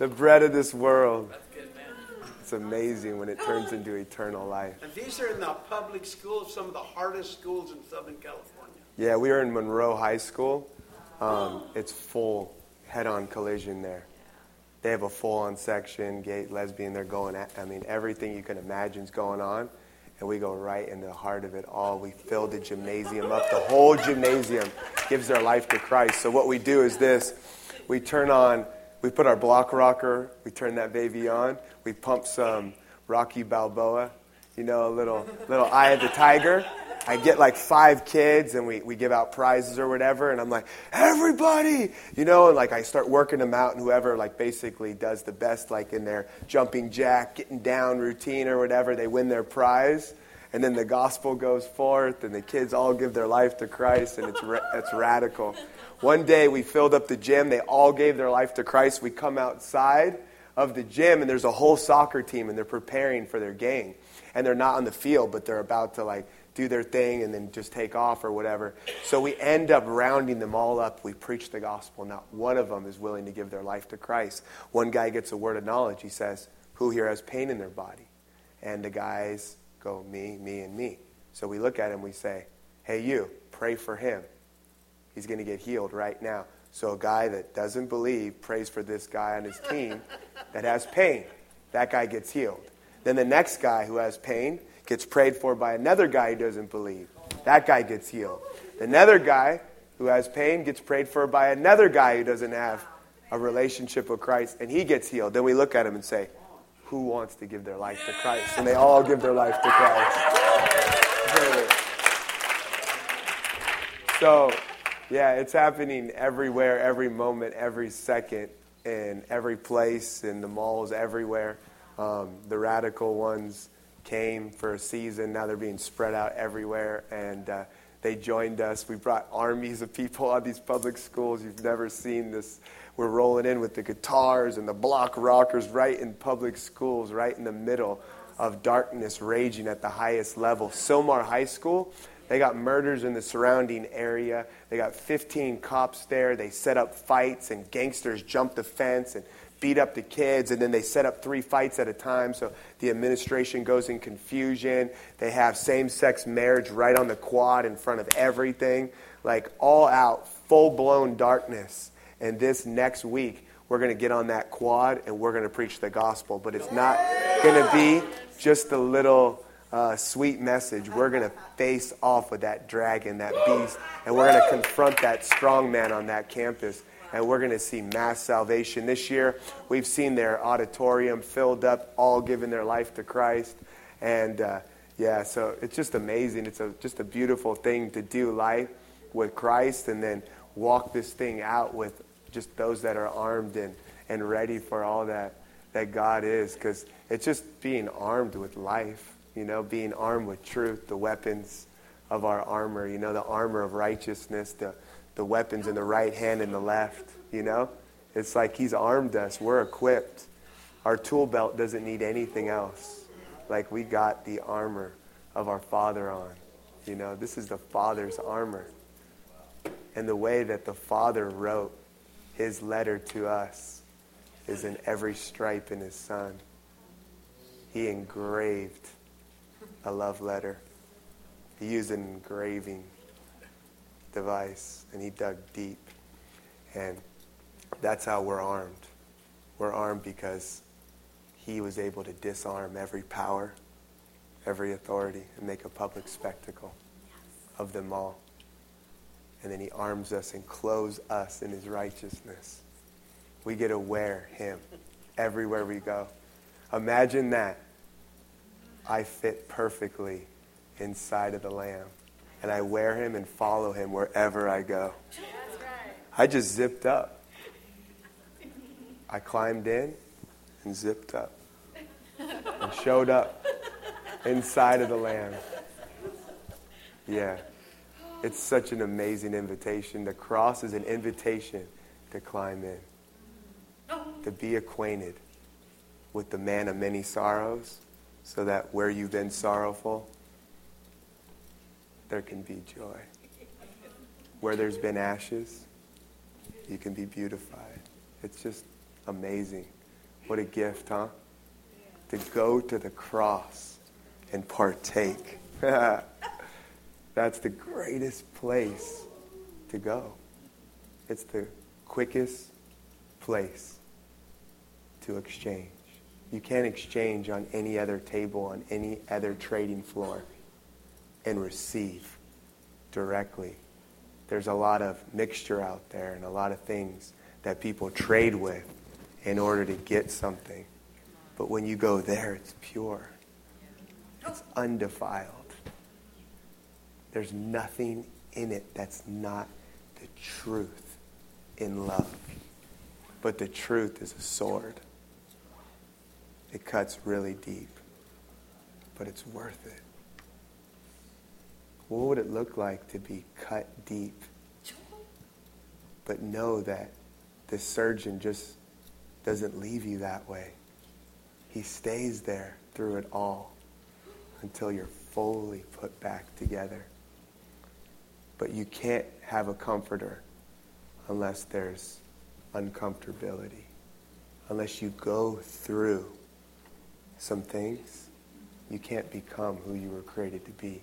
the bread of this world. It's amazing when it turns into eternal life. And these are in the public schools, some of the hardest schools in Southern California. Yeah, we are in Monroe High School. Um, it's full head-on collision there. They have a full-on section, gay, lesbian. They're going. At, I mean, everything you can imagine is going on, and we go right in the heart of it all. We fill the gymnasium up. The whole gymnasium gives their life to Christ. So what we do is this: we turn on. We put our block rocker. We turn that baby on. We pump some Rocky Balboa. You know, a little little Eye of the Tiger. I get like five kids and we, we give out prizes or whatever, and I'm like, everybody, you know, and like I start working them out, and whoever like basically does the best, like in their jumping jack, getting down routine or whatever, they win their prize. And then the gospel goes forth, and the kids all give their life to Christ, and it's, ra- it's radical. One day we filled up the gym, they all gave their life to Christ. We come outside of the gym, and there's a whole soccer team, and they're preparing for their game. And they're not on the field, but they're about to like do their thing and then just take off or whatever. So we end up rounding them all up. We preach the gospel. Not one of them is willing to give their life to Christ. One guy gets a word of knowledge. He says, Who here has pain in their body? And the guys go, Me, me, and me. So we look at him, we say, Hey, you, pray for him. He's going to get healed right now. So a guy that doesn't believe prays for this guy on his team that has pain. That guy gets healed. Then the next guy who has pain gets prayed for by another guy who doesn't believe. That guy gets healed. Another guy who has pain gets prayed for by another guy who doesn't have a relationship with Christ, and he gets healed. Then we look at him and say, Who wants to give their life to Christ? And they all give their life to Christ. So, yeah, it's happening everywhere, every moment, every second, in every place, in the malls, everywhere. Um, the radical ones came for a season. Now they're being spread out everywhere, and uh, they joined us. We brought armies of people on these public schools. You've never seen this. We're rolling in with the guitars and the block rockers right in public schools, right in the middle of darkness raging at the highest level. Somar High School they got murders in the surrounding area. They got 15 cops there. They set up fights, and gangsters jump the fence and beat up the kids. And then they set up three fights at a time, so the administration goes in confusion. They have same sex marriage right on the quad in front of everything. Like all out, full blown darkness. And this next week, we're going to get on that quad and we're going to preach the gospel. But it's not going to be just a little uh, sweet message, we're going to face off with that dragon, that beast, and we're going to confront that strong man on that campus. And we're going to see mass salvation. This year, we've seen their auditorium filled up, all giving their life to Christ. And uh, yeah, so it's just amazing. It's a, just a beautiful thing to do life with Christ and then walk this thing out with just those that are armed and, and ready for all that, that God is. Because it's just being armed with life you know, being armed with truth, the weapons of our armor, you know, the armor of righteousness, the, the weapons in the right hand and the left, you know? It's like He's armed us. We're equipped. Our tool belt doesn't need anything else. Like we got the armor of our Father on. You know, this is the Father's armor. And the way that the Father wrote His letter to us is in every stripe in His Son. He engraved a love letter. He used an engraving device and he dug deep. And that's how we're armed. We're armed because he was able to disarm every power, every authority, and make a public spectacle of them all. And then he arms us and clothes us in his righteousness. We get to wear him everywhere we go. Imagine that. I fit perfectly inside of the Lamb. And I wear him and follow him wherever I go. I just zipped up. I climbed in and zipped up and showed up inside of the Lamb. Yeah. It's such an amazing invitation. The cross is an invitation to climb in, to be acquainted with the man of many sorrows so that where you've been sorrowful, there can be joy. Where there's been ashes, you can be beautified. It's just amazing What a gift, huh? To go to the cross and partake. That's the greatest place to go. It's the quickest place to exchange. You can't exchange on any other table, on any other trading floor, and receive directly. There's a lot of mixture out there and a lot of things that people trade with in order to get something. But when you go there, it's pure, it's undefiled. There's nothing in it that's not the truth in love. But the truth is a sword. It cuts really deep, but it's worth it. What would it look like to be cut deep, but know that the surgeon just doesn't leave you that way? He stays there through it all until you're fully put back together. But you can't have a comforter unless there's uncomfortability, unless you go through some things, you can't become who you were created to be.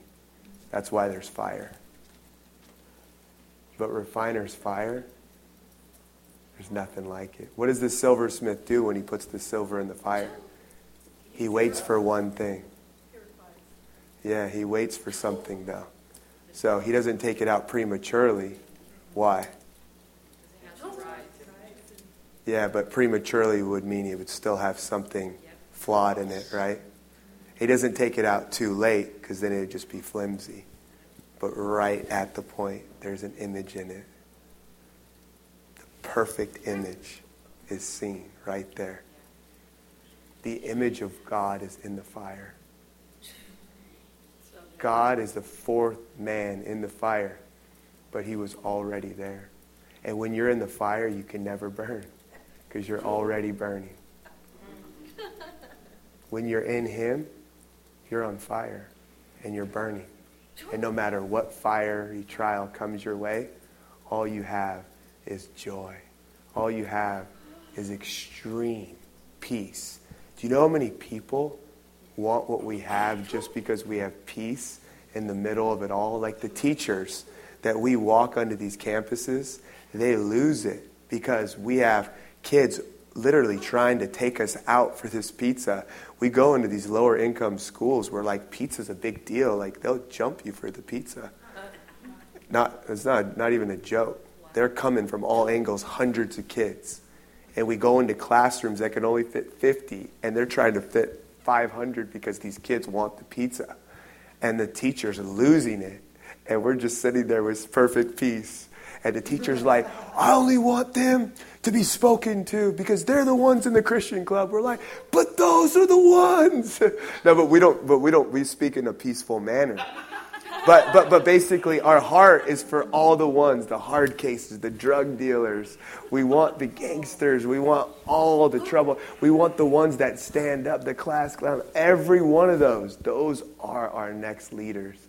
That's why there's fire. But refiner's fire, there's nothing like it. What does the silversmith do when he puts the silver in the fire? He waits for one thing. Yeah, he waits for something though. So he doesn't take it out prematurely. Why? Yeah, but prematurely would mean he would still have something flawed in it, right? He doesn't take it out too late because then it would just be flimsy. But right at the point, there's an image in it. The perfect image is seen right there. The image of God is in the fire. God is the fourth man in the fire, but he was already there. And when you're in the fire, you can never burn because you're already burning. When you're in him, you're on fire and you're burning. And no matter what fiery trial comes your way, all you have is joy. All you have is extreme peace. Do you know how many people want what we have just because we have peace in the middle of it all? Like the teachers that we walk onto these campuses, they lose it because we have kids literally trying to take us out for this pizza. We go into these lower income schools where like pizza's a big deal. Like they'll jump you for the pizza. Not it's not not even a joke. They're coming from all angles, hundreds of kids. And we go into classrooms that can only fit 50 and they're trying to fit 500 because these kids want the pizza. And the teachers are losing it. And we're just sitting there with perfect peace. And the teacher's like, I only want them to be spoken to because they're the ones in the Christian club. We're like, but those are the ones. no, but we don't, but we don't, we speak in a peaceful manner. But, but, but basically, our heart is for all the ones, the hard cases, the drug dealers. We want the gangsters. We want all the trouble. We want the ones that stand up, the class clown. Every one of those, those are our next leaders.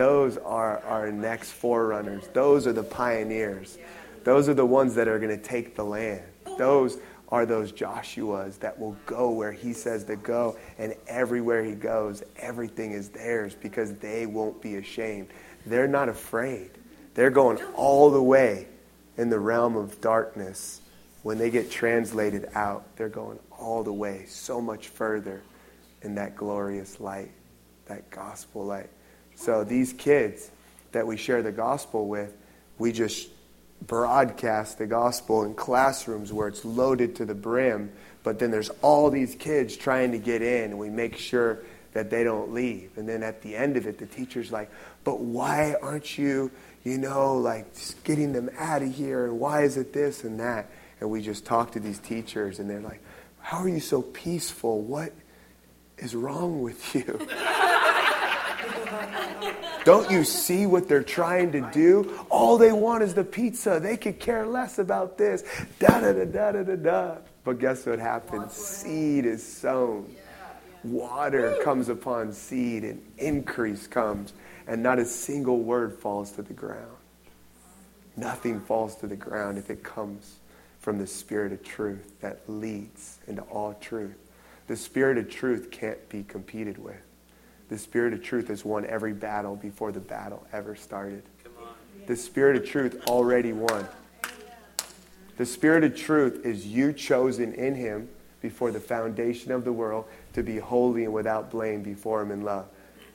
Those are our next forerunners. Those are the pioneers. Those are the ones that are going to take the land. Those are those Joshuas that will go where he says to go. And everywhere he goes, everything is theirs because they won't be ashamed. They're not afraid. They're going all the way in the realm of darkness. When they get translated out, they're going all the way, so much further in that glorious light, that gospel light. So these kids that we share the gospel with, we just broadcast the gospel in classrooms where it's loaded to the brim, but then there's all these kids trying to get in, and we make sure that they don't leave. And then at the end of it, the teacher's like, but why aren't you, you know, like getting them out of here? And why is it this and that? And we just talk to these teachers, and they're like, how are you so peaceful? What is wrong with you? Don't you see what they're trying to do? All they want is the pizza. They could care less about this. Da da da da da da da. But guess what happens? Seed is sown. Water comes upon seed and increase comes, and not a single word falls to the ground. Nothing falls to the ground if it comes from the Spirit of truth that leads into all truth. The Spirit of truth can't be competed with. The Spirit of truth has won every battle before the battle ever started. The Spirit of truth already won. The Spirit of truth is you chosen in Him before the foundation of the world to be holy and without blame before Him in love.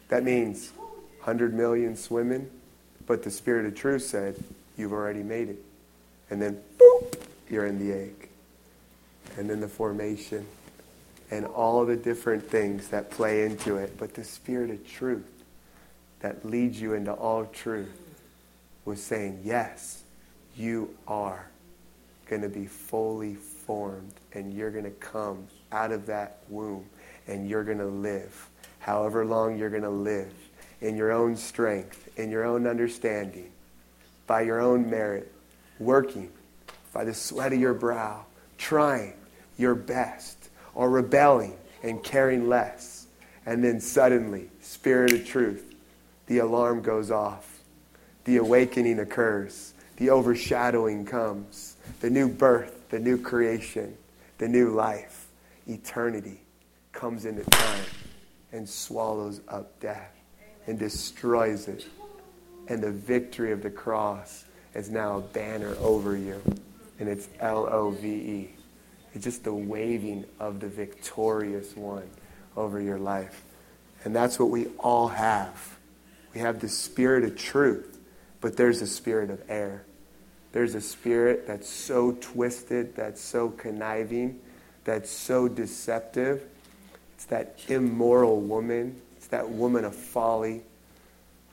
That means 100 million swimming, but the Spirit of truth said, You've already made it. And then, boop, you're in the egg. And then the formation and all the different things that play into it. But the Spirit of truth that leads you into all truth was saying, Yes, you are going to be fully formed and you're going to come out of that womb and you're going to live however long you're going to live in your own strength, in your own understanding, by your own merit, working by the sweat of your brow, trying your best, or rebelling and caring less. And then suddenly, Spirit of truth, the alarm goes off. The awakening occurs. The overshadowing comes. The new birth, the new creation, the new life, eternity comes into time and swallows up death and destroys it. And the victory of the cross is now a banner over you. And it's L O V E. It's just the waving of the victorious one over your life. And that's what we all have. We have the spirit of truth, but there's a spirit of error. There's a spirit that's so twisted, that's so conniving, that's so deceptive it's that immoral woman. It's that woman of folly.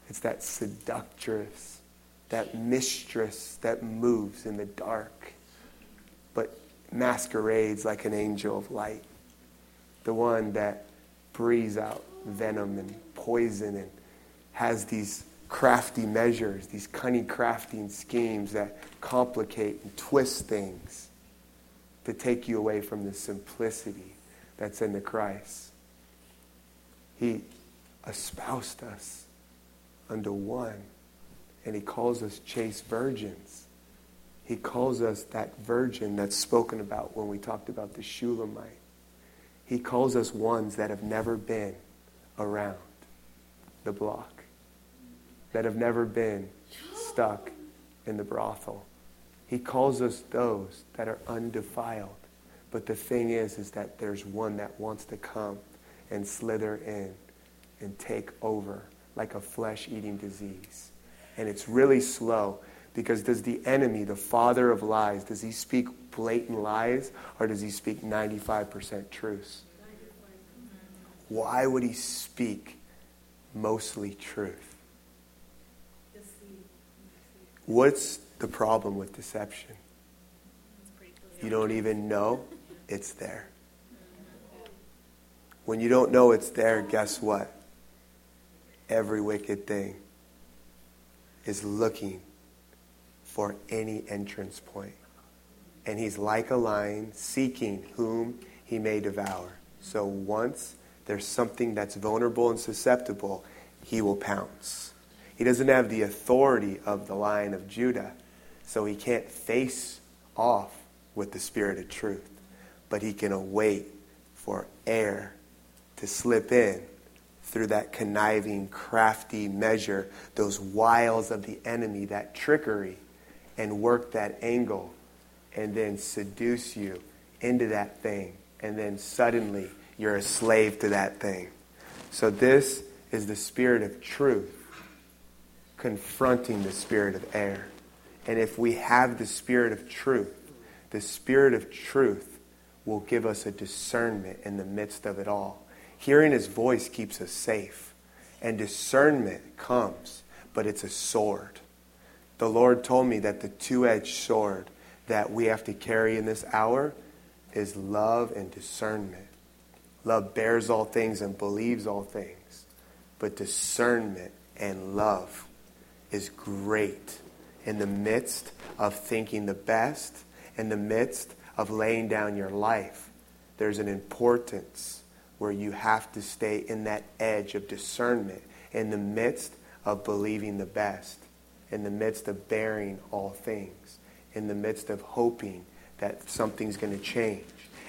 It's that seductress, that mistress that moves in the dark, masquerades like an angel of light. The one that breathes out venom and poison and has these crafty measures, these cunning crafting schemes that complicate and twist things to take you away from the simplicity that's in the Christ. He espoused us unto one, and he calls us chaste virgins. He calls us that virgin that's spoken about when we talked about the Shulamite. He calls us ones that have never been around the block, that have never been stuck in the brothel. He calls us those that are undefiled. But the thing is, is that there's one that wants to come and slither in and take over like a flesh-eating disease. And it's really slow because does the enemy, the father of lies, does he speak blatant lies or does he speak 95% truths? Why would he speak mostly truth? What's the problem with deception? You don't even know it's there. When you don't know it's there, guess what? Every wicked thing is looking for any entrance point. And he's like a lion seeking whom he may devour. So once there's something that's vulnerable and susceptible, he will pounce. He doesn't have the authority of the lion of Judah, so he can't face off with the spirit of truth but he can await for air to slip in through that conniving, crafty measure, those wiles of the enemy, that trickery, and work that angle, and then seduce you into that thing. And then suddenly you're a slave to that thing. So, this is the spirit of truth confronting the spirit of error. And if we have the spirit of truth, the spirit of truth will give us a discernment in the midst of it all. Hearing his voice keeps us safe, and discernment comes, but it's a sword. The Lord told me that the two edged sword that we have to carry in this hour is love and discernment. Love bears all things and believes all things, but discernment and love is great in the midst of thinking the best, in the midst of laying down your life, there's an importance where you have to stay in that edge of discernment in the midst of believing the best, in the midst of bearing all things, in the midst of hoping that something's going to change.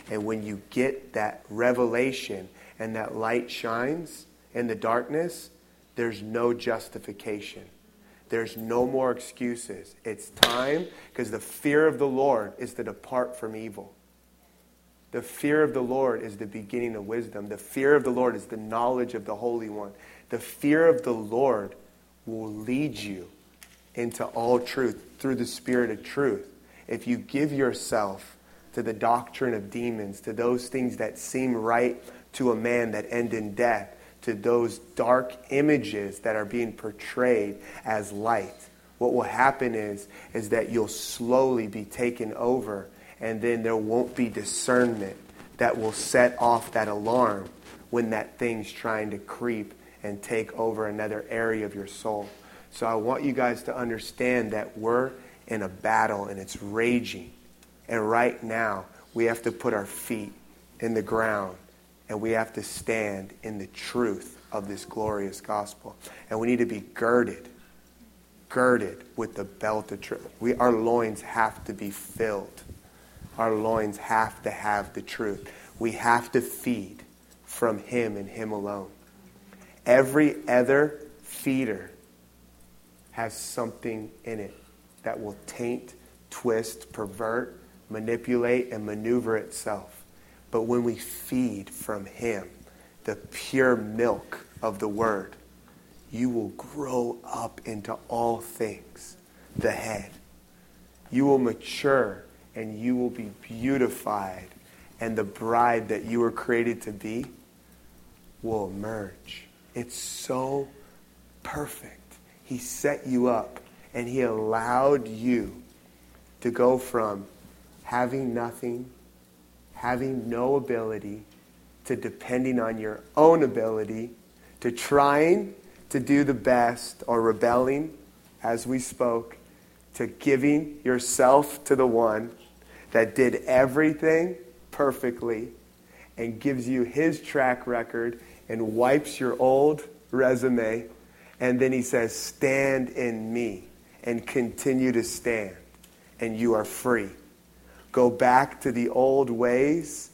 And when you get that revelation and that light shines in the darkness, there's no justification. There's no more excuses. It's time because the fear of the Lord is to depart from evil. The fear of the Lord is the beginning of wisdom. The fear of the Lord is the knowledge of the Holy One. The fear of the Lord will lead you into all truth through the Spirit of truth. If you give yourself to the doctrine of demons, to those things that seem right to a man that end in death, to those dark images that are being portrayed as light, what will happen is, is that you'll slowly be taken over, and then there won't be discernment that will set off that alarm when that thing's trying to creep and take over another area of your soul. So I want you guys to understand that we're in a battle and it's raging. And right now, we have to put our feet in the ground and we have to stand in the truth of this glorious gospel. And we need to be girded, girded with the belt of truth. We, our loins have to be filled. Our loins have to have the truth. We have to feed from Him and Him alone. Every other feeder has something in it that will taint, twist, pervert, manipulate, and maneuver itself. But when we feed from Him, the pure milk of the Word, you will grow up into all things, the head. You will mature and you will be beautified, and the bride that you were created to be will emerge. It's so perfect. He set you up and He allowed you to go from having nothing, having no ability, to depending on your own ability, to trying to do the best or rebelling, as we spoke, to giving yourself to the one that did everything perfectly and gives you his track record and wipes your old resume. And then he says, Stand in me and continue to stand, and you are free. Go back to the old ways.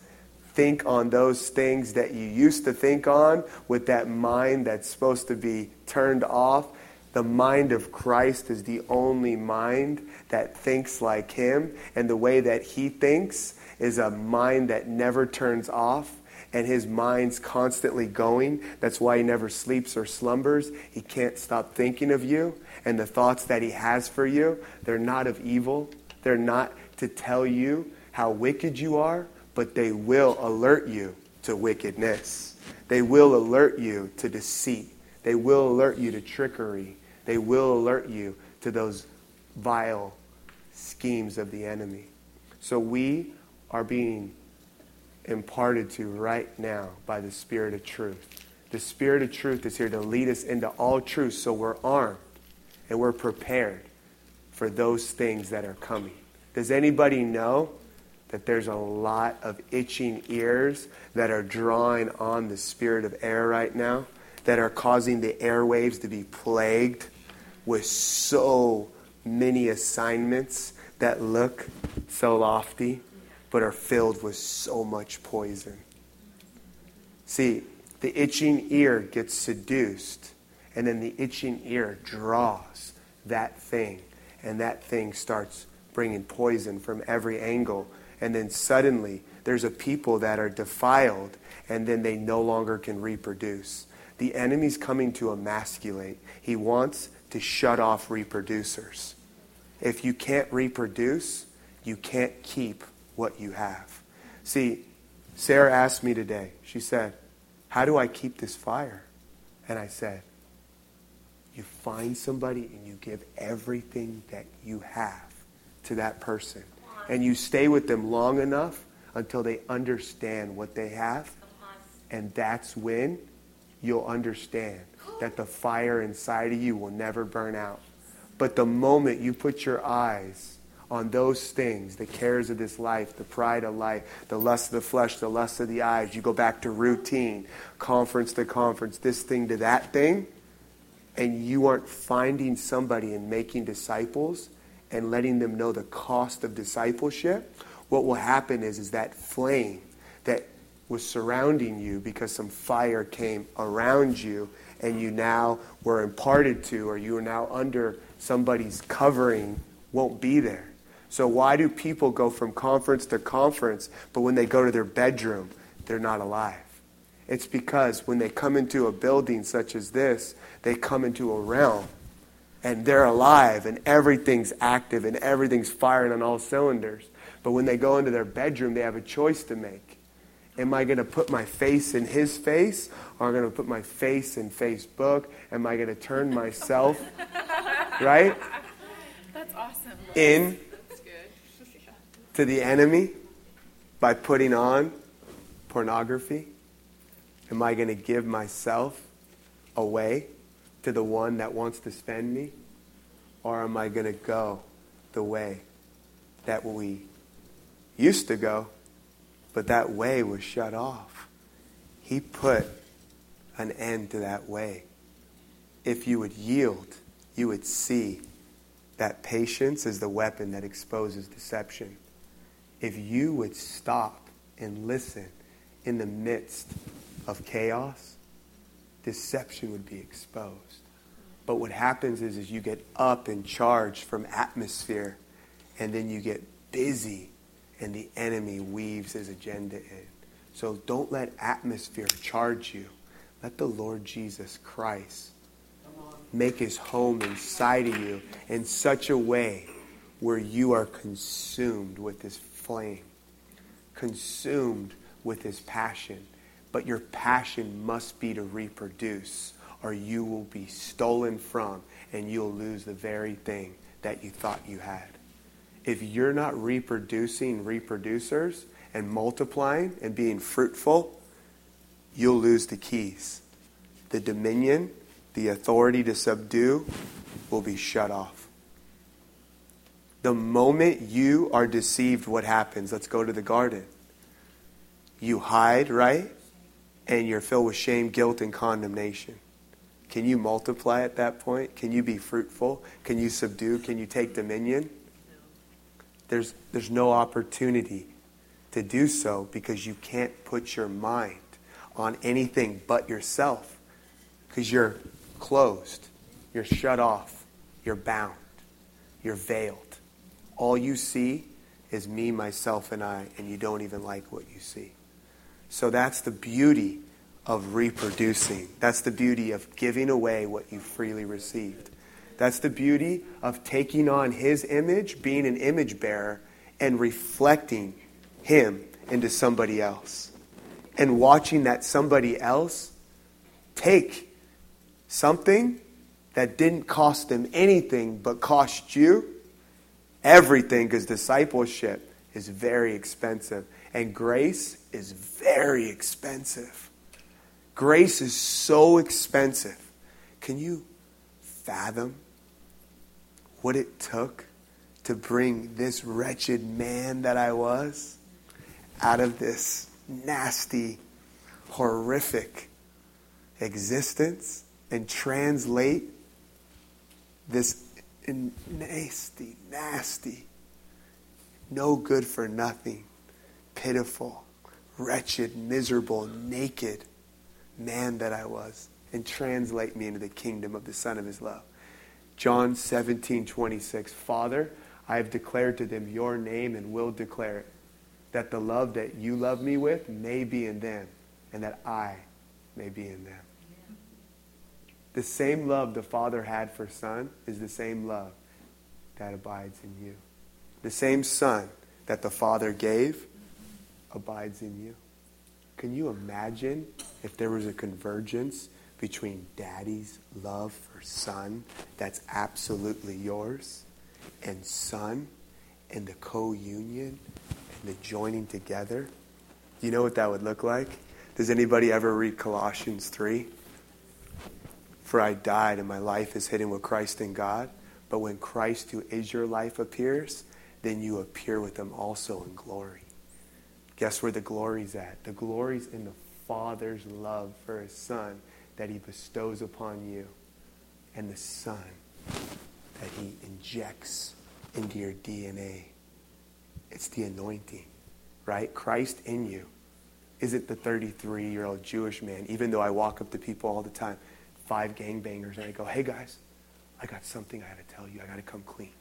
Think on those things that you used to think on with that mind that's supposed to be turned off. The mind of Christ is the only mind that thinks like Him, and the way that He thinks is a mind that never turns off and his mind's constantly going. That's why he never sleeps or slumbers. He can't stop thinking of you. And the thoughts that he has for you, they're not of evil. They're not to tell you how wicked you are, but they will alert you to wickedness. They will alert you to deceit. They will alert you to trickery. They will alert you to those vile schemes of the enemy. So we are being imparted to right now by the Spirit of truth. The Spirit of truth is here to lead us into all truth so we're armed and we're prepared for those things that are coming. Does anybody know that there's a lot of itching ears that are drawing on the spirit of air right now, that are causing the airwaves to be plagued with so many assignments that look so lofty? But are filled with so much poison. See, the itching ear gets seduced, and then the itching ear draws that thing, and that thing starts bringing poison from every angle. And then suddenly, there's a people that are defiled, and then they no longer can reproduce. The enemy's coming to emasculate. He wants to shut off reproducers. If you can't reproduce, you can't keep what you have. See, Sarah asked me today, she said, How do I keep this fire? And I said, You find somebody and you give everything that you have to that person. And you stay with them long enough until they understand what they have. And that's when you'll understand that the fire inside of you will never burn out. But the moment you put your eyes on those things the cares of this life, the pride of life, the lust of the flesh, the lust of the eyes. You go back to routine, conference to conference, this thing to that thing, and you aren't finding somebody and making disciples and letting them know the cost of discipleship. what will happen is, is that flame that was surrounding you because some fire came around you and you now were imparted to or you are now under somebody's covering won't be there. So why do people go from conference to conference, but when they go to their bedroom, they're not alive? It's because when they come into a building such as this, they come into a realm and they're alive and everything's active and everything's firing on all cylinders. But when they go into their bedroom, they have a choice to make. Am I going to put my face in his face or am I going to put my face in Facebook? Am I going to turn myself, right? That's awesome. In. To the enemy by putting on pornography? Am I going to give myself away to the one that wants to spend me? Or am I going to go the way that we used to go, but that way was shut off? He put an end to that way. If you would yield, you would see that patience is the weapon that exposes deception. If you would stop and listen in the midst of chaos, deception would be exposed. But what happens is, is you get up and charged from atmosphere, and then you get busy, and the enemy weaves his agenda in. So don't let atmosphere charge you. Let the Lord Jesus Christ make his home inside of you in such a way where you are consumed with his flame, consumed with his passion. But your passion must be to reproduce, or you will be stolen from and you'll lose the very thing that you thought you had. If you're not reproducing reproducers and multiplying and being fruitful, you'll lose the keys. The dominion, the authority to subdue will be shut off. The moment you are deceived, what happens? Let's go to the garden. You hide, right? And you're filled with shame, guilt, and condemnation. Can you multiply at that point? Can you be fruitful? Can you subdue? Can you take dominion? There's, there's no opportunity to do so because you can't put your mind on anything but yourself because you're closed, you're shut off, you're bound, you're veiled. All you see is me, myself, and I, and you don't even like what you see. So that's the beauty of reproducing. That's the beauty of giving away what you freely received. That's the beauty of taking on His image, being an image bearer, and reflecting Him into somebody else. And watching that somebody else take something that didn't cost them anything but cost you everything because discipleship is very expensive and grace is very expensive. Grace is so expensive. Can you fathom what it took to bring this wretched man that I was out of this nasty, horrific existence and translate this nasty, nasty, no good for nothing, pitiful, wretched, miserable, naked man that I was and translate me into the kingdom of the Son of His love. John 17, 26. Father, I have declared to them your name and will declare it, that the love that you love me with may be in them, and that I may be in them. The same love the Father had for Son is the same love that abides in you. The same Son that the Father gave abides in you. Can you imagine if there was a convergence between daddy's love for son that's absolutely yours and son and the co-union and the joining together? You know what that would look like? Does anybody ever read Colossians 3? For I died and my life is hidden with Christ in God. But when Christ, who is your life, appears, then you appear with him also in glory. Guess where the glory's at? The glory's in the Father's love for his Son that he bestows upon you and the Son that he injects into your DNA. It's the anointing, right? Christ in you isn't the 33 year old Jewish man, even though I walk up to people all the time, five gangbangers, and I go, hey guys, I got something I got to tell you. I got to come clean.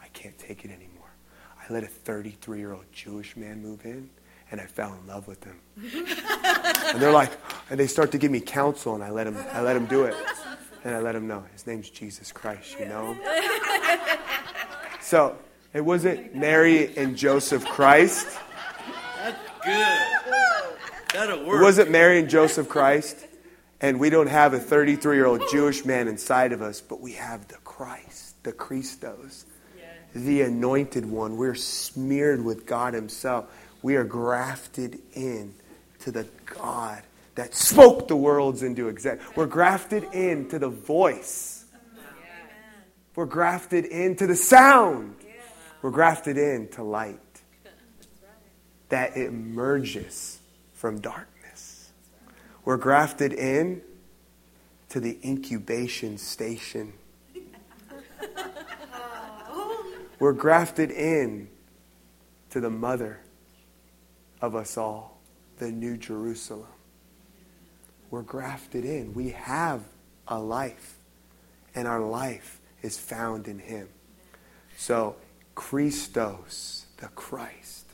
I can't take it anymore. I let a 33 year old Jewish man move in, and I fell in love with him. and they're like, and they start to give me counsel, and I let him, I let him do it. And I let him know his name's Jesus Christ, you know? So it wasn't Mary and Joseph Christ. That's good. That'll work. It wasn't Mary and Joseph Christ. And we don't have a 33 year old Jewish man inside of us, but we have the Christ, the Christos, the anointed one. We're smeared with God Himself. We are grafted in to the God that spoke the worlds into existence. We're grafted into the voice. We're grafted into the sound. We're grafted into light that emerges from darkness. We're grafted in to the incubation station. We're grafted in to the mother of us all, the New Jerusalem. We're grafted in. We have a life, and our life is found in Him. So, Christos, the Christ,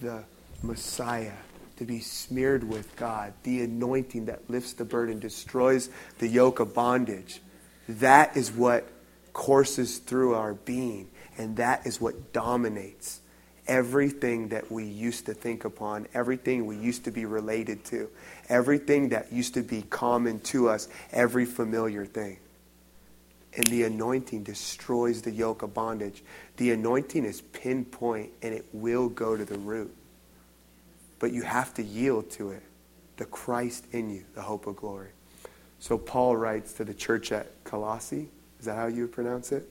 the Messiah, to be smeared with God, the anointing that lifts the burden, destroys the yoke of bondage. That is what courses through our being, and that is what dominates everything that we used to think upon, everything we used to be related to, everything that used to be common to us, every familiar thing. And the anointing destroys the yoke of bondage. The anointing is pinpoint and it will go to the root. But you have to yield to it. The Christ in you, the hope of glory. So Paul writes to the church at Colossae. Is that how you pronounce it?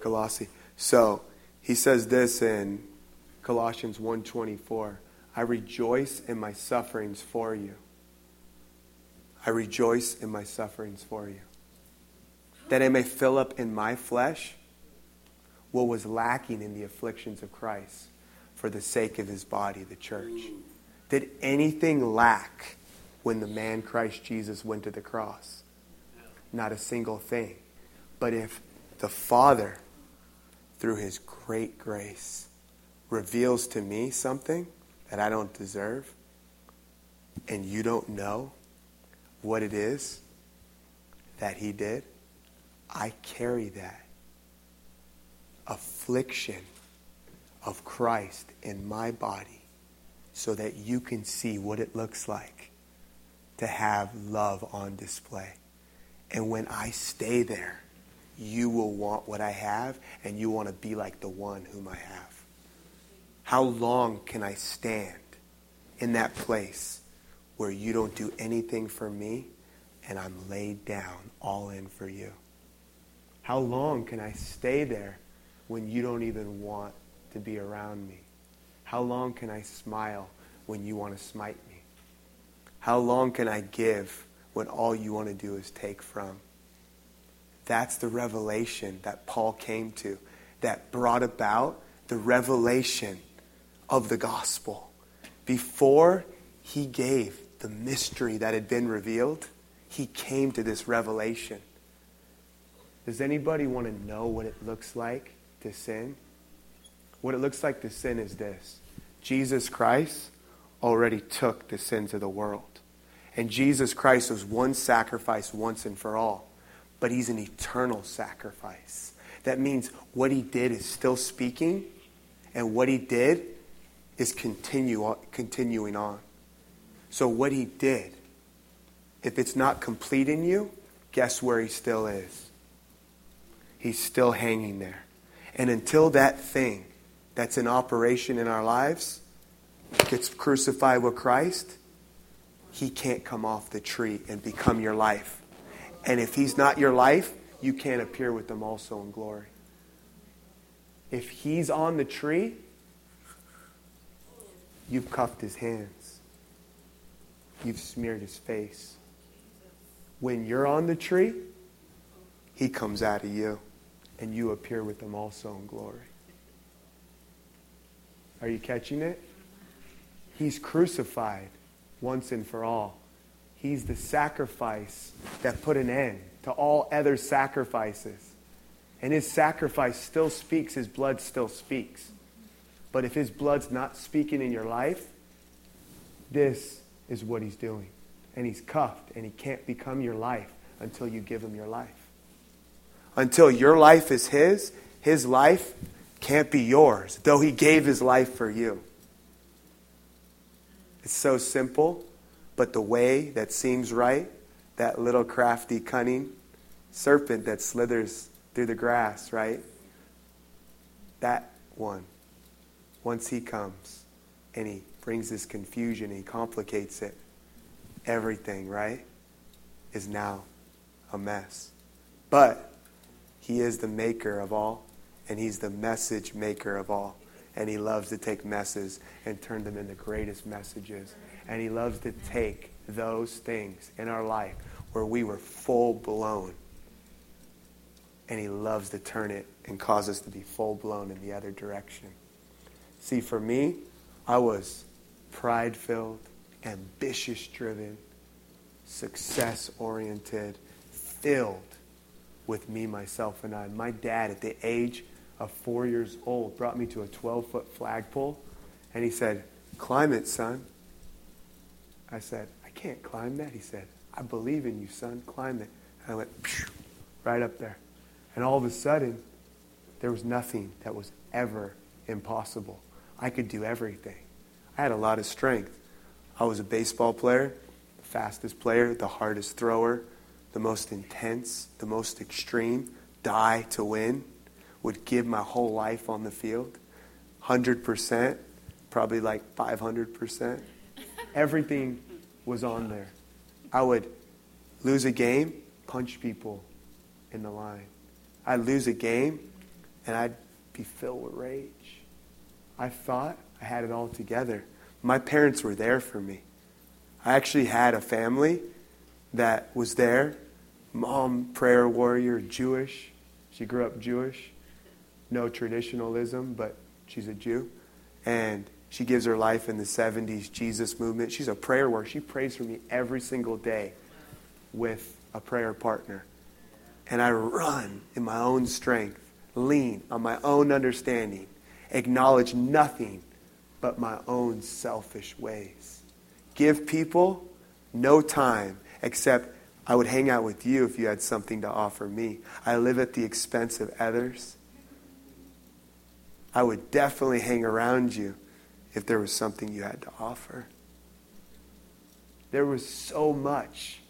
Colossae. So he says this in Colossians 1:24. I rejoice in my sufferings for you. I rejoice in my sufferings for you. That I may fill up in my flesh what was lacking in the afflictions of Christ for the sake of his body, the church. Did anything lack when the man Christ Jesus went to the cross? Not a single thing. But if the Father, through his great grace, reveals to me something that I don't deserve, and you don't know what it is that he did, I carry that affliction of Christ in my body so that you can see what it looks like to have love on display. And when I stay there, you will want what I have and you want to be like the one whom I have. How long can I stand in that place where you don't do anything for me and I'm laid down all in for you? How long can I stay there when you don't even want to be around me? How long can I smile when you want to smite me? How long can I give when all you want to do is take from? That's the revelation that Paul came to, that brought about the revelation of the gospel. Before he gave the mystery that had been revealed, he came to this revelation. Does anybody want to know what it looks like to sin? What it looks like to sin is this Jesus Christ already took the sins of the world. And Jesus Christ was one sacrifice once and for all, but he's an eternal sacrifice. That means what he did is still speaking, and what he did is continue, continuing on. So, what he did, if it's not complete in you, guess where he still is? He's still hanging there. And until that thing that's in operation in our lives gets crucified with Christ, he can't come off the tree and become your life. And if he's not your life, you can't appear with them also in glory. If he's on the tree, you've cuffed his hands. You've smeared his face. When you're on the tree, he comes out of you, and you appear with them also in glory. Are you catching it? He's crucified once and for all. He's the sacrifice that put an end to all other sacrifices. And his sacrifice still speaks, his blood still speaks. But if his blood's not speaking in your life, this is what he's doing. And he's cuffed, and he can't become your life until you give him your life. Until your life is his, his life can't be yours, though he gave his life for you. It's so simple, but the way that seems right, that little crafty, cunning serpent that slithers through the grass, right? That one, once he comes and he brings this confusion, he complicates it, everything, right, is now a mess. But he is the maker of all, and he's the message maker of all. And he loves to take messes and turn them into greatest messages. And he loves to take those things in our life where we were full blown. And he loves to turn it and cause us to be full blown in the other direction. See, for me, I was pride filled, ambitious driven, success oriented, filled with me, myself, and I. My dad, at the age of four years old, brought me to a 12 foot flagpole and he said, Climb it, son. I said, I can't climb that. He said, I believe in you, son. Climb it. And I went right up there. And all of a sudden, there was nothing that was ever impossible. I could do everything. I had a lot of strength. I was a baseball player, the fastest player, the hardest thrower, the most intense, the most extreme, die to win, would give my whole life on the field. 100%, probably like 500%. Everything was on there. I would lose a game, punch people in the line. I'd lose a game, and I'd be filled with rage. I thought I had it all together. My parents were there for me. I actually had a family that was there. Mom, prayer warrior, Jewish. She grew up Jewish. No traditionalism, but she's a Jew. And she gives her life in the 70s Jesus movement. She's a prayer warrior. She prays for me every single day with a prayer partner. And I run in my own strength, lean on my own understanding, acknowledge nothing but my own selfish ways. Give people no time except I would hang out with you if you had something to offer me. I live at the expense of others. I would definitely hang around you if there was something you had to offer. There was so much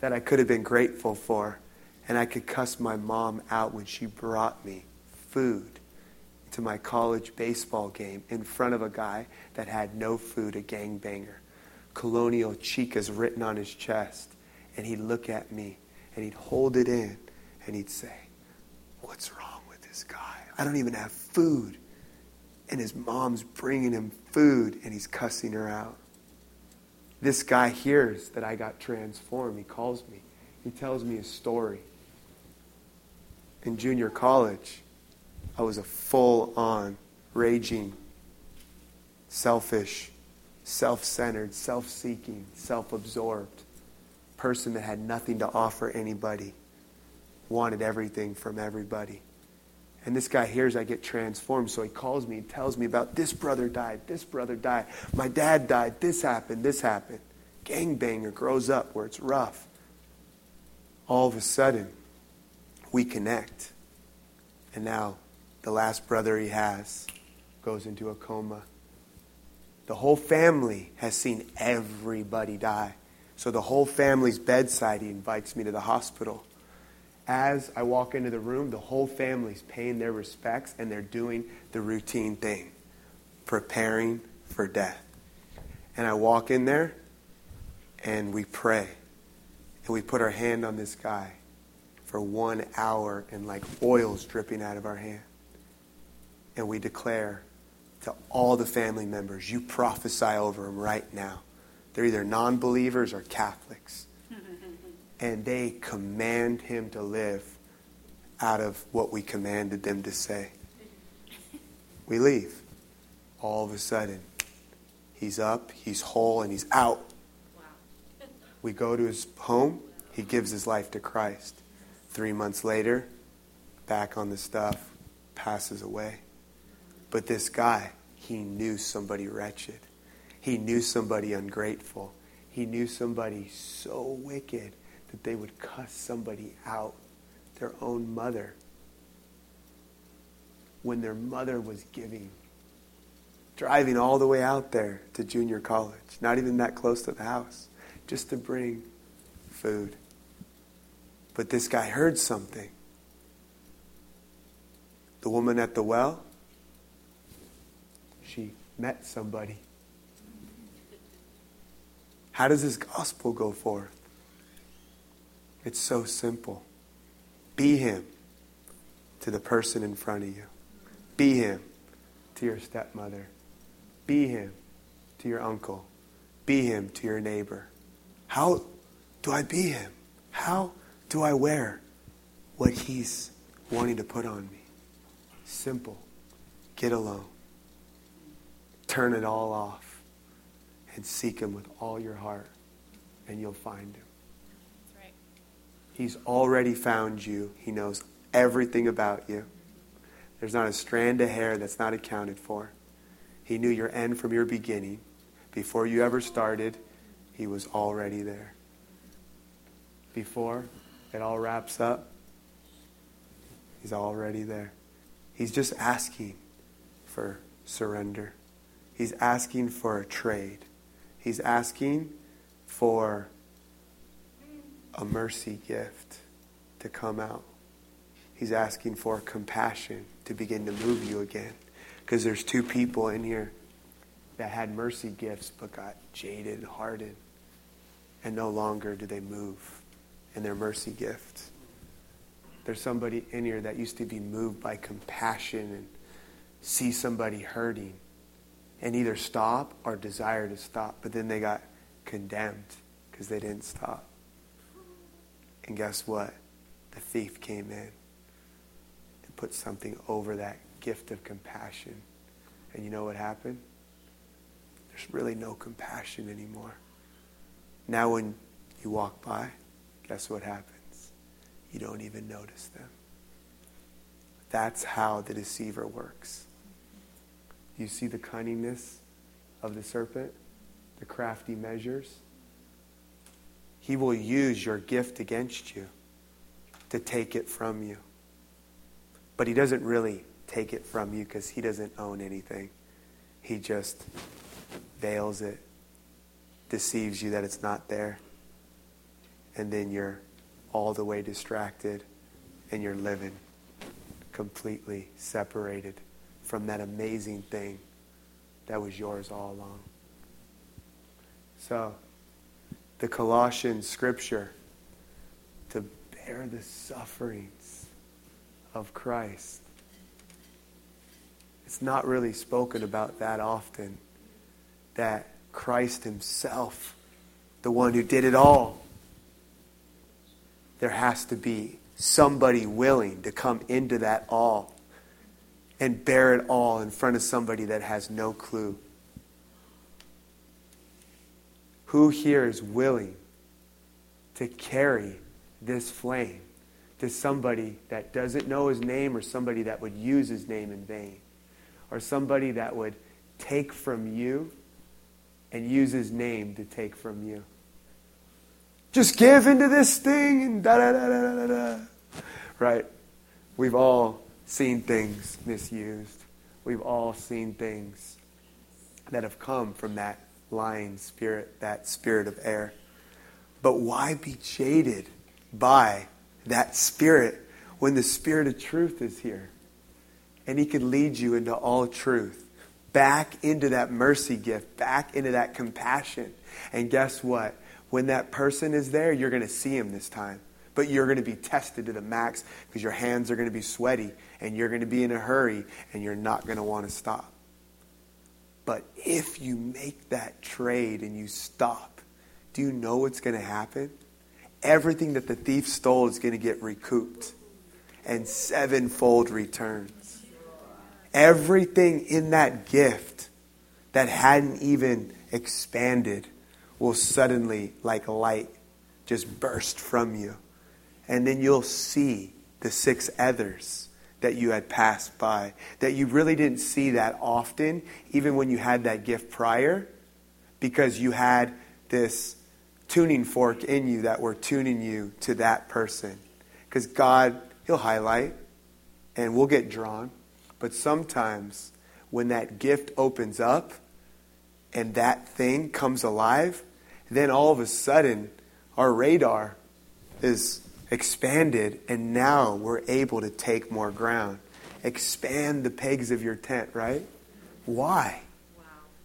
that I could have been grateful for, and I could cuss my mom out when she brought me food to my college baseball game in front of a guy that had no food, a gangbanger. Colonia Chiques written on his chest. And he'd look at me and he'd hold it in and he'd say, What's wrong with this guy? I don't even have food. And his mom's bringing him food and he's cussing her out. This guy hears that I got transformed. He calls me. He tells me a story. In junior college, I was a full on, raging, selfish, self centered, self seeking, self absorbed person that had nothing to offer anybody, wanted everything from everybody. And this guy hears I get transformed, so he calls me and tells me about this brother died, this brother died, my dad died, this happened, this happened. Gangbanger grows up where it's rough. All of a sudden, we connect. And now the last brother he has goes into a coma. The whole family has seen everybody die. So the whole family's bedside, he invites me to the hospital. As I walk into the room, the whole family's paying their respects and they're doing the routine thing, preparing for death. And I walk in there and we pray. And we put our hand on this guy for one hour and like oil's dripping out of our hand and we declare to all the family members, you prophesy over them right now. They're either non believers or Catholics. And they command him to live out of what we commanded them to say. We leave. all of a sudden, he's up, he's whole, and he's out. We go to his home, he gives his life to Christ. Three months later, back on the stuff, passes away. But this guy, he knew somebody wretched. He knew somebody ungrateful. He knew somebody so wicked that they would cuss somebody out, their own mother, when their mother was giving, driving all the way out there to junior college, not even that close to the house, just to bring food. But this guy heard something. The woman at the well, she met somebody. How does this gospel go forth? It's so simple. Be him to the person in front of you. Be him to your stepmother. Be him to your uncle. Be him to your neighbor. How do I be him? How do I wear what he's wanting to put on me? Simple. Get alone. Turn it all off and seek him with all your heart, and you'll find him. He's already found you. He knows everything about you. There's not a strand of hair that's not accounted for. He knew your end from your beginning. Before you ever started, He was already there. Before it all wraps up, He's already there. He's just asking for surrender. He's asking for a trade. He's asking for a mercy gift to come out. He's asking for compassion to begin to move you again. Because there's two people in here that had mercy gifts but got jaded, hardened, and no longer do they move in their mercy gift. There's somebody in here that used to be moved by compassion and see somebody hurting and either stop or desire to stop, but then they got condemned because they didn't stop. And guess what? The thief came in and put something over that gift of compassion. And you know what happened? There's really no compassion anymore. Now, when you walk by, guess what happens? You don't even notice them. That's how the deceiver works. You see the cunningness of the serpent, the crafty measures? He will use your gift against you to take it from you. But he doesn't really take it from you because he doesn't own anything. He just veils it, deceives you that it's not there. And then you're all the way distracted and you're living completely separated from that amazing thing that was yours all along. So, the Colossian scripture to bear the sufferings of Christ. It's not really spoken about that often that Christ Himself, the one who did it all, there has to be somebody willing to come into that all and bear it all in front of somebody that has no clue. Who here is willing to carry this flame to somebody that doesn't know his name or somebody that would use his name in vain or somebody that would take from you and use his name to take from you? Just give into this thing and da da da da da da. Right? We've all seen things misused. We've all seen things that have come from that lying spirit, that spirit of error. But why be jaded by that spirit when the spirit of truth is here? And he can lead you into all truth, back into that mercy gift, back into that compassion. And guess what? When that person is there, you're going to see him this time but you're going to be tested to the max because your hands are going to be sweaty and you're going to be in a hurry and you're not going to want to stop. But if you make that trade and you stop, do you know what's going to happen? Everything that the thief stole is going to get recouped and sevenfold returns. Everything in that gift that hadn't even expanded will suddenly, like light, just burst from you. And then you'll see the six others that you had passed by, that you really didn't see that often, even when you had that gift prior, because you had this tuning fork in you that were tuning you to that person. Because God, He'll highlight and we'll get drawn. But sometimes when that gift opens up and that thing comes alive, then all of a sudden our radar is expanded and now we're able to take more ground. Expand the pegs of your tent, right? Why?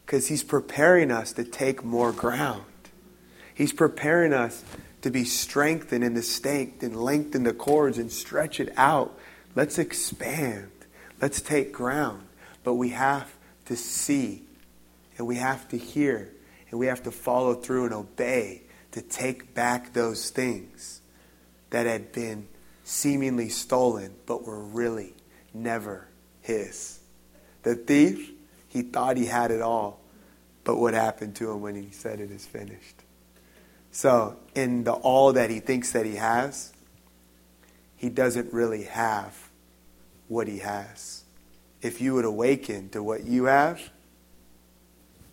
Because he's preparing us to take more ground. He's preparing us to be strengthened and the stake and lengthen the cords and stretch it out. Let's expand. Let's take ground. But we have to see and we have to hear and we have to follow through and obey to take back those things that had been seemingly stolen but were really never his. The thief, he thought he had it all, but what happened to him when he said it is finished? So, in the all that he thinks that he has, he doesn't really have what he has. If you would awaken to what you have,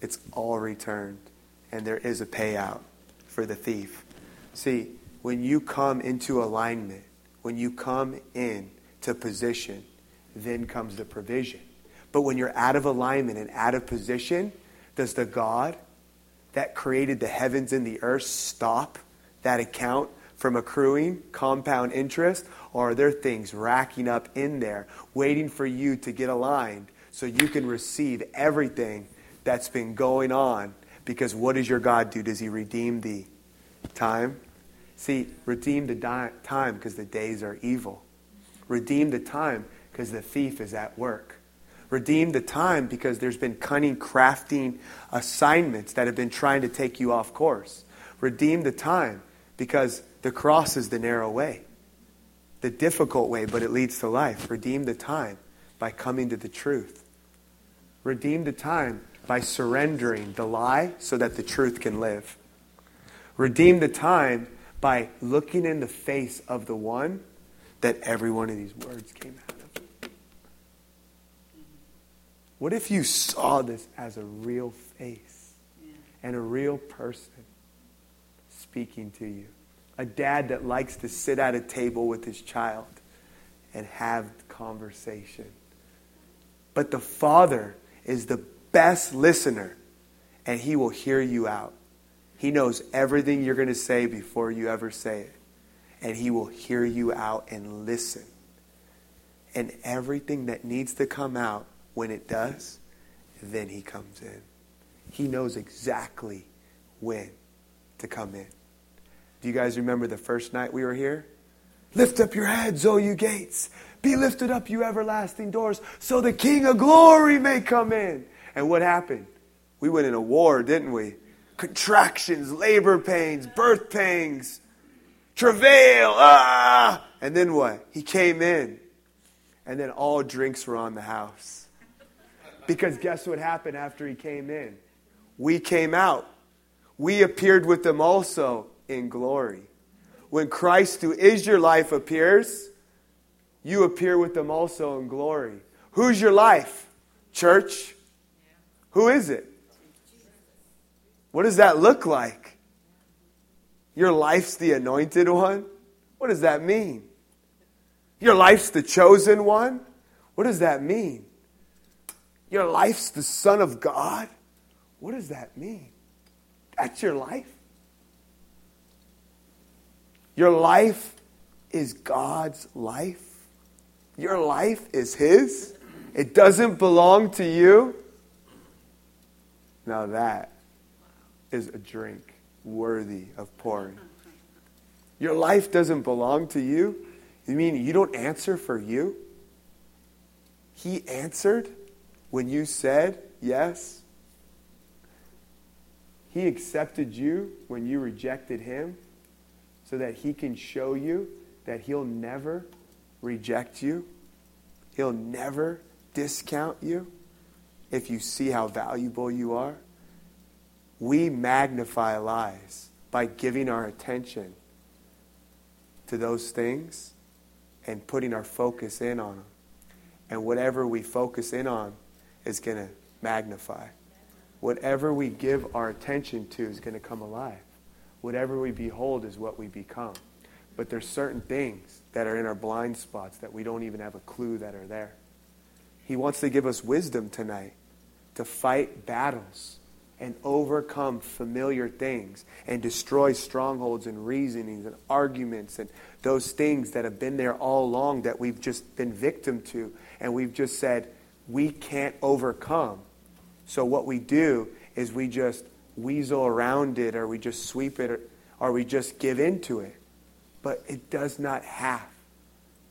it's all returned, and there is a payout for the thief. See, when you come into alignment, when you come in to position, then comes the provision. But when you're out of alignment and out of position, does the God that created the heavens and the earth stop that account from accruing compound interest? Or are there things racking up in there waiting for you to get aligned so you can receive everything that's been going on? Because what does your God do? Does He redeem the time? See, redeem the di- time because the days are evil. Redeem the time because the thief is at work. Redeem the time because there's been cunning, crafting assignments that have been trying to take you off course. Redeem the time because the cross is the narrow way, the difficult way, but it leads to life. Redeem the time by coming to the truth. Redeem the time by surrendering the lie so that the truth can live. Redeem the time by looking in the face of the one that every one of these words came out. Of. What if you saw this as a real face and a real person speaking to you? A dad that likes to sit at a table with his child and have conversation. But the father is the best listener and he will hear you out. He knows everything you're going to say before you ever say it. And he will hear you out and listen. And everything that needs to come out when it does, then he comes in. He knows exactly when to come in. Do you guys remember the first night we were here? Lift up your heads, O you gates. Be lifted up, you everlasting doors, so the King of glory may come in. And what happened? We went in a war, didn't we? Contractions, labor pains, birth pangs, travail, ah! And then what? He came in. And then all drinks were on the house. Because guess what happened after he came in? We came out. We appeared with them also in glory. When Christ, who is your life, appears, you appear with them also in glory. Who's your life? Church? Who is it? What does that look like? Your life's the anointed one? What does that mean? Your life's the chosen one? What does that mean? Your life's the Son of God? What does that mean? That's your life. Your life is God's life. Your life is His. It doesn't belong to you. Now that is a drink worthy of pouring. Your life doesn't belong to you. You mean you don't answer for you? He answered when you said yes, He accepted you when you rejected Him so that He can show you that He'll never reject you, He'll never discount you. if you see how valuable you are, we magnify lies by giving our attention to those things and putting our focus in on them. And whatever we focus in on is going to magnify. Whatever we give our attention to is going to come alive. Whatever we behold is what we become. But there's certain things that are in our blind spots that we don't even have a clue that are there. He wants to give us wisdom tonight to fight battles and overcome familiar things and destroy strongholds and reasonings and arguments and those things that have been there all along that we've just been victim to and we've just said we can't overcome. So what we do is we just weasel around it or we just sweep it or, or we just give into it. But it does not have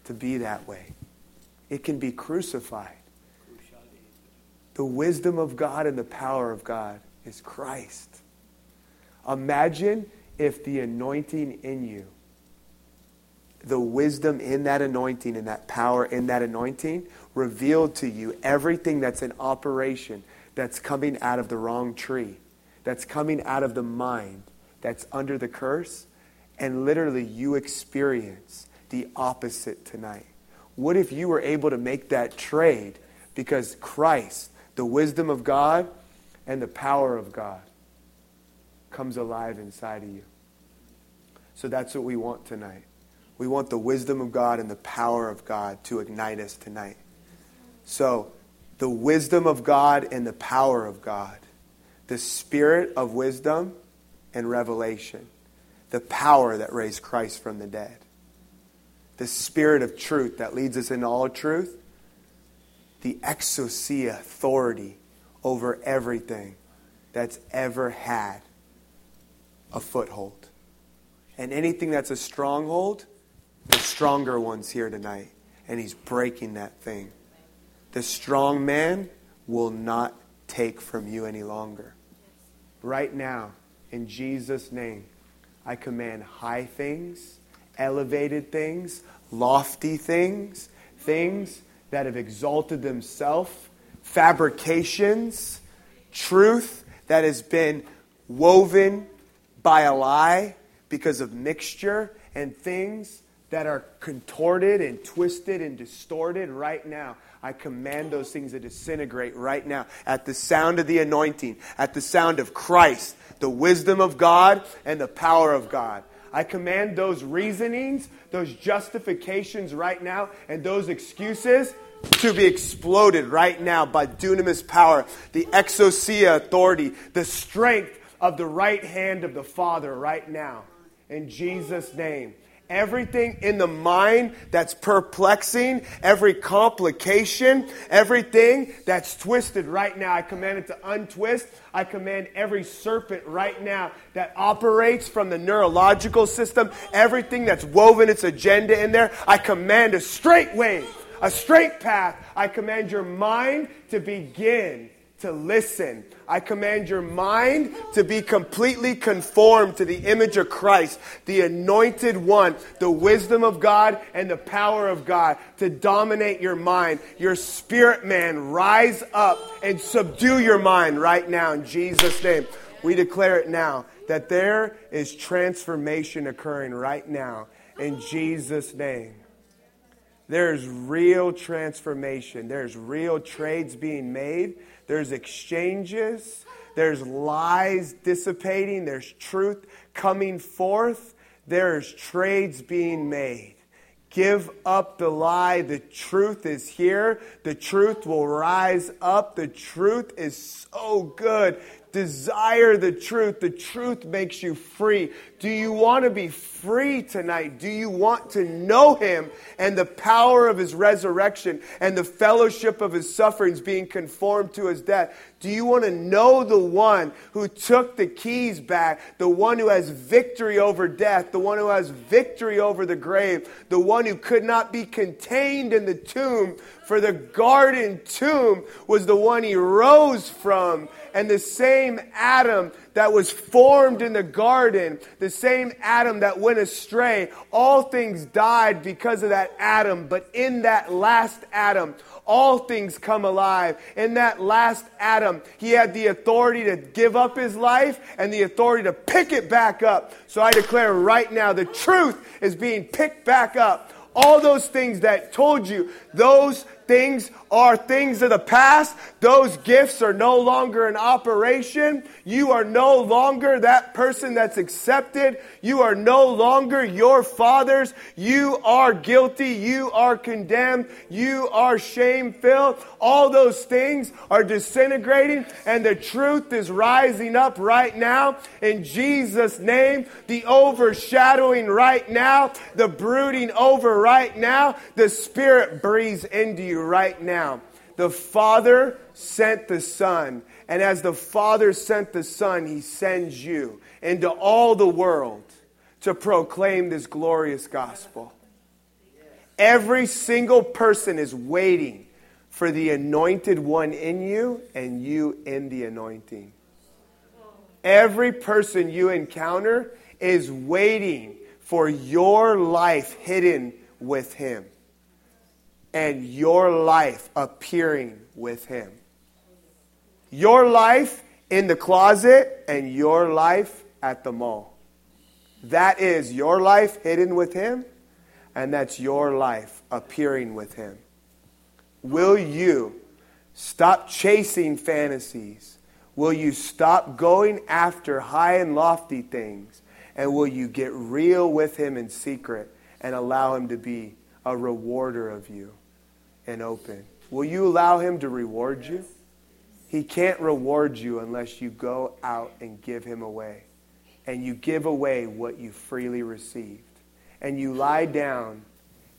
to be that way. It can be crucified. The wisdom of God and the power of God is Christ. Imagine if the anointing in you, the wisdom in that anointing and that power in that anointing revealed to you everything that's in operation that's coming out of the wrong tree, that's coming out of the mind, that's under the curse, and literally you experience the opposite tonight. What if you were able to make that trade because Christ, the wisdom of God, and the power of God comes alive inside of you. So that's what we want tonight. We want the wisdom of God and the power of God to ignite us tonight. So, the wisdom of God and the power of God, the spirit of wisdom and revelation, the power that raised Christ from the dead, the spirit of truth that leads us into all truth, the exousia authority over everything that's ever had a foothold. And anything that's a stronghold, the stronger one's here tonight. And he's breaking that thing. The strong man will not take from you any longer. Right now, in Jesus' name, I command high things, elevated things, lofty things, things that have exalted themselves fabrications, truth that has been woven by a lie because of mixture, and things that are contorted and twisted and distorted right now. I command those things to disintegrate right now at the sound of the anointing, at the sound of Christ, the wisdom of God, and the power of God. I command those reasonings, those justifications right now, and those excuses to be exploded right now by dunamis power, the exousia authority, the strength of the right hand of the Father right now. In Jesus' name. Everything in the mind that's perplexing, every complication, everything that's twisted right now, I command it to untwist. I command every serpent right now that operates from the neurological system, everything that's woven its agenda in there, I command a straight wave a straight path. I command your mind to begin to listen. I command your mind to be completely conformed to the image of Christ, the anointed one, the wisdom of God and the power of God to dominate your mind. Your spirit man, rise up and subdue your mind right now in Jesus' name. We declare it now that there is transformation occurring right now in Jesus' name. There's real transformation. There's real trades being made. There's exchanges. There's lies dissipating. There's truth coming forth. There's trades being made. Give up the lie. The truth is here. The truth will rise up. The truth is so good. Desire the truth. The truth makes you free. Do you want to be free tonight? Do you want to know Him and the power of His resurrection and the fellowship of His sufferings being conformed to His death? Do you want to know the one who took the keys back, the one who has victory over death, the one who has victory over the grave, the one who could not be contained in the tomb? For the garden tomb was the one He rose from, and the same Adam that was formed in the garden, the same Adam that went astray, all things died because of that Adam. But in that last Adam, all things come alive. In that last Adam, he had the authority to give up his life and the authority to pick it back up. So I declare right now the truth is being picked back up. All those things that told you, those things are things of the past. Those gifts are no longer in operation. You are no longer that person that's accepted. You are no longer your fathers. You are guilty. You are condemned. You are shame filled. All those things are disintegrating and the truth is rising up right now in Jesus' name. The overshadowing right now, the brooding over right now, the Spirit breathes into you right now. The Father sent the Son, and as the Father sent the Son, He sends you into all the world to proclaim this glorious gospel. Every single person is waiting for the anointed one in you and you in the anointing. Every person you encounter is waiting for your life hidden with Him and your life appearing with Him. Your life in the closet and your life at the mall. That is your life hidden with Him, and that's your life appearing with Him. Will you stop chasing fantasies? Will you stop going after high and lofty things? And will you get real with Him in secret and allow Him to be a rewarder of you? And open. Will you allow Him to reward you? He can't reward you unless you go out and give Him away. And you give away what you freely received. And you lie down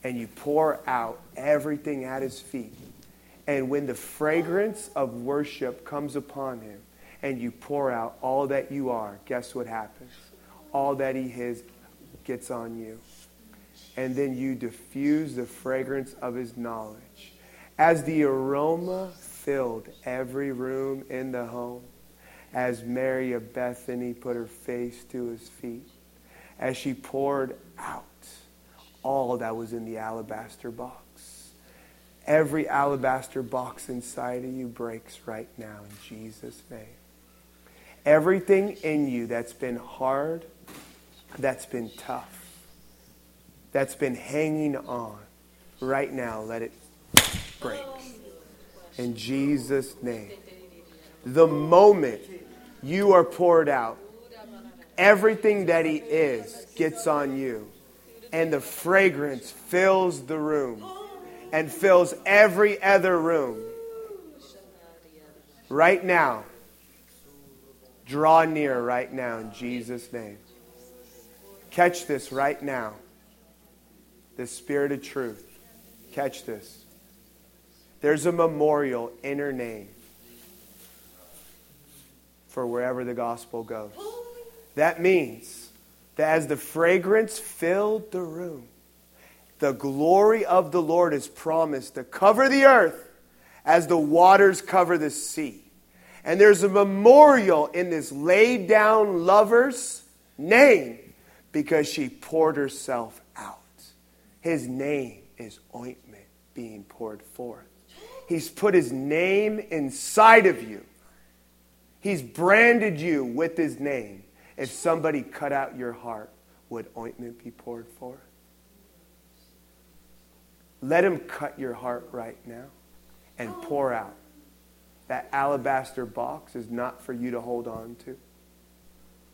and you pour out everything at His feet. And when the fragrance of worship comes upon Him and you pour out all that you are, guess what happens? All that He is gets on you and then you diffuse the fragrance of his knowledge. As the aroma filled every room in the home, as Mary of Bethany put her face to his feet, as she poured out all that was in the alabaster box. Every alabaster box inside of you breaks right now in Jesus' name. Everything in you that's been hard, that's been tough, that's been hanging on right now, let it. In Jesus' name. The moment you are poured out, everything that He is gets on you, and the fragrance fills the room and fills every other room. Right now, draw near right now in Jesus' name. Catch this right now the Spirit of truth. Catch this. There's a memorial in her name for wherever the gospel goes. That means that as the fragrance filled the room, the glory of the Lord is promised to cover the earth as the waters cover the sea. And there's a memorial in this laid down lover's name because she poured herself out. his name is ointment being poured forth. He's put his name inside of you. He's branded you with his name. If somebody cut out your heart, would ointment be poured forth? Let him cut your heart right now and pour out. That alabaster box is not for you to hold on to.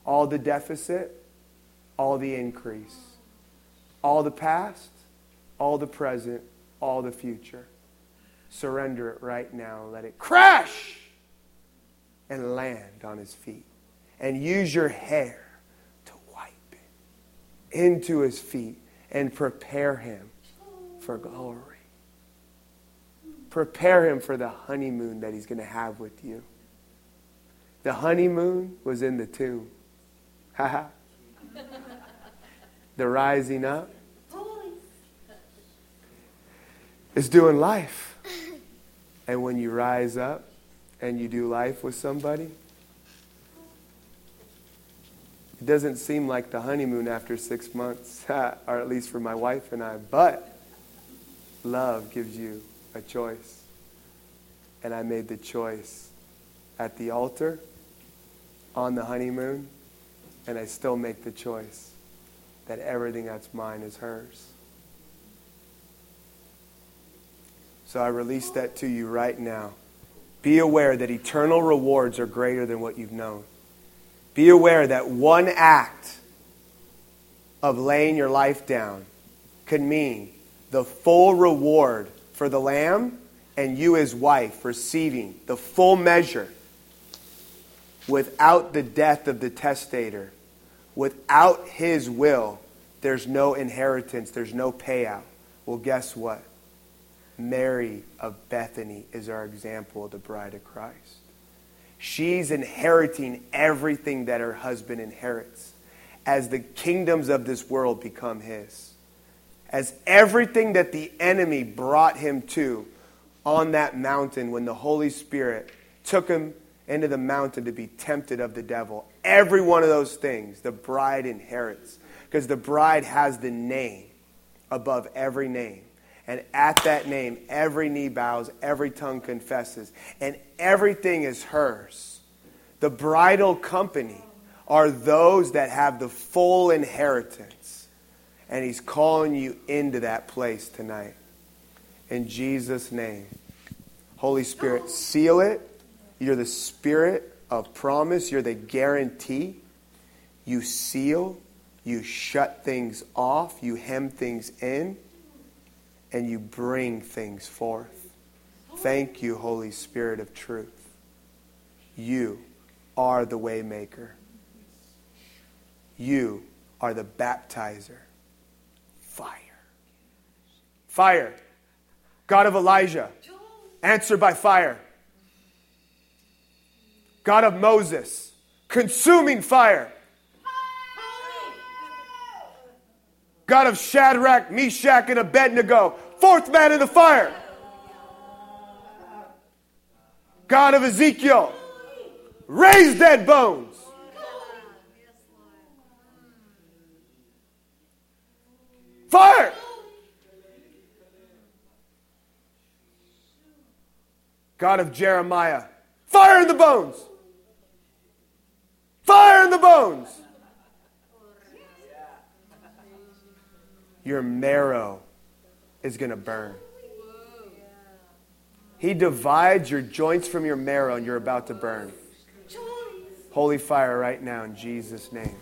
All the deficit, all the increase, all the past, all the present, all the future. Surrender it right now. Let it crash and land on his feet. And use your hair to wipe it into his feet and prepare him for glory. Prepare him for the honeymoon that he's going to have with you. The honeymoon was in the tomb. Ha ha. the rising up is doing life. And when you rise up and you do life with somebody, It doesn't seem like the honeymoon after six months, or at least for my wife and I, but love gives you a choice. And I made the choice at the altar, on the honeymoon, and I still make the choice that everything that's mine is hers. So I release that to you right now. Be aware that eternal rewards are greater than what you've known. Be aware that one act of laying your life down could mean the full reward for the lamb and you, as wife, receiving the full measure without the death of the testator, without his will, there's no inheritance, there's no payout. Well, guess what? Mary of Bethany is our example of the bride of Christ. She's inheriting everything that her husband inherits as the kingdoms of this world become his. As everything that the enemy brought him to on that mountain when the Holy Spirit took him into the mountain to be tempted of the devil, every one of those things the bride inherits because the bride has the name above every name. And at that name, every knee bows, every tongue confesses, and everything is hers. The bridal company are those that have the full inheritance. And he's calling you into that place tonight. In Jesus' name. Holy Spirit, seal it. You're the spirit of promise, you're the guarantee. You seal, you shut things off, you hem things in and you bring things forth. Thank you, Holy Spirit of truth. You are the waymaker. You are the baptizer. Fire. Fire. God of Elijah. Answer by fire. God of Moses. Consuming fire. God of Shadrach, Meshach, and Abednego, fourth man in the fire. God of Ezekiel, raise dead bones. Fire! God of Jeremiah, fire in the bones. Fire in the bones. Your marrow is going to burn. He divides your joints from your marrow, and you're about to burn. Holy fire right now in Jesus' name.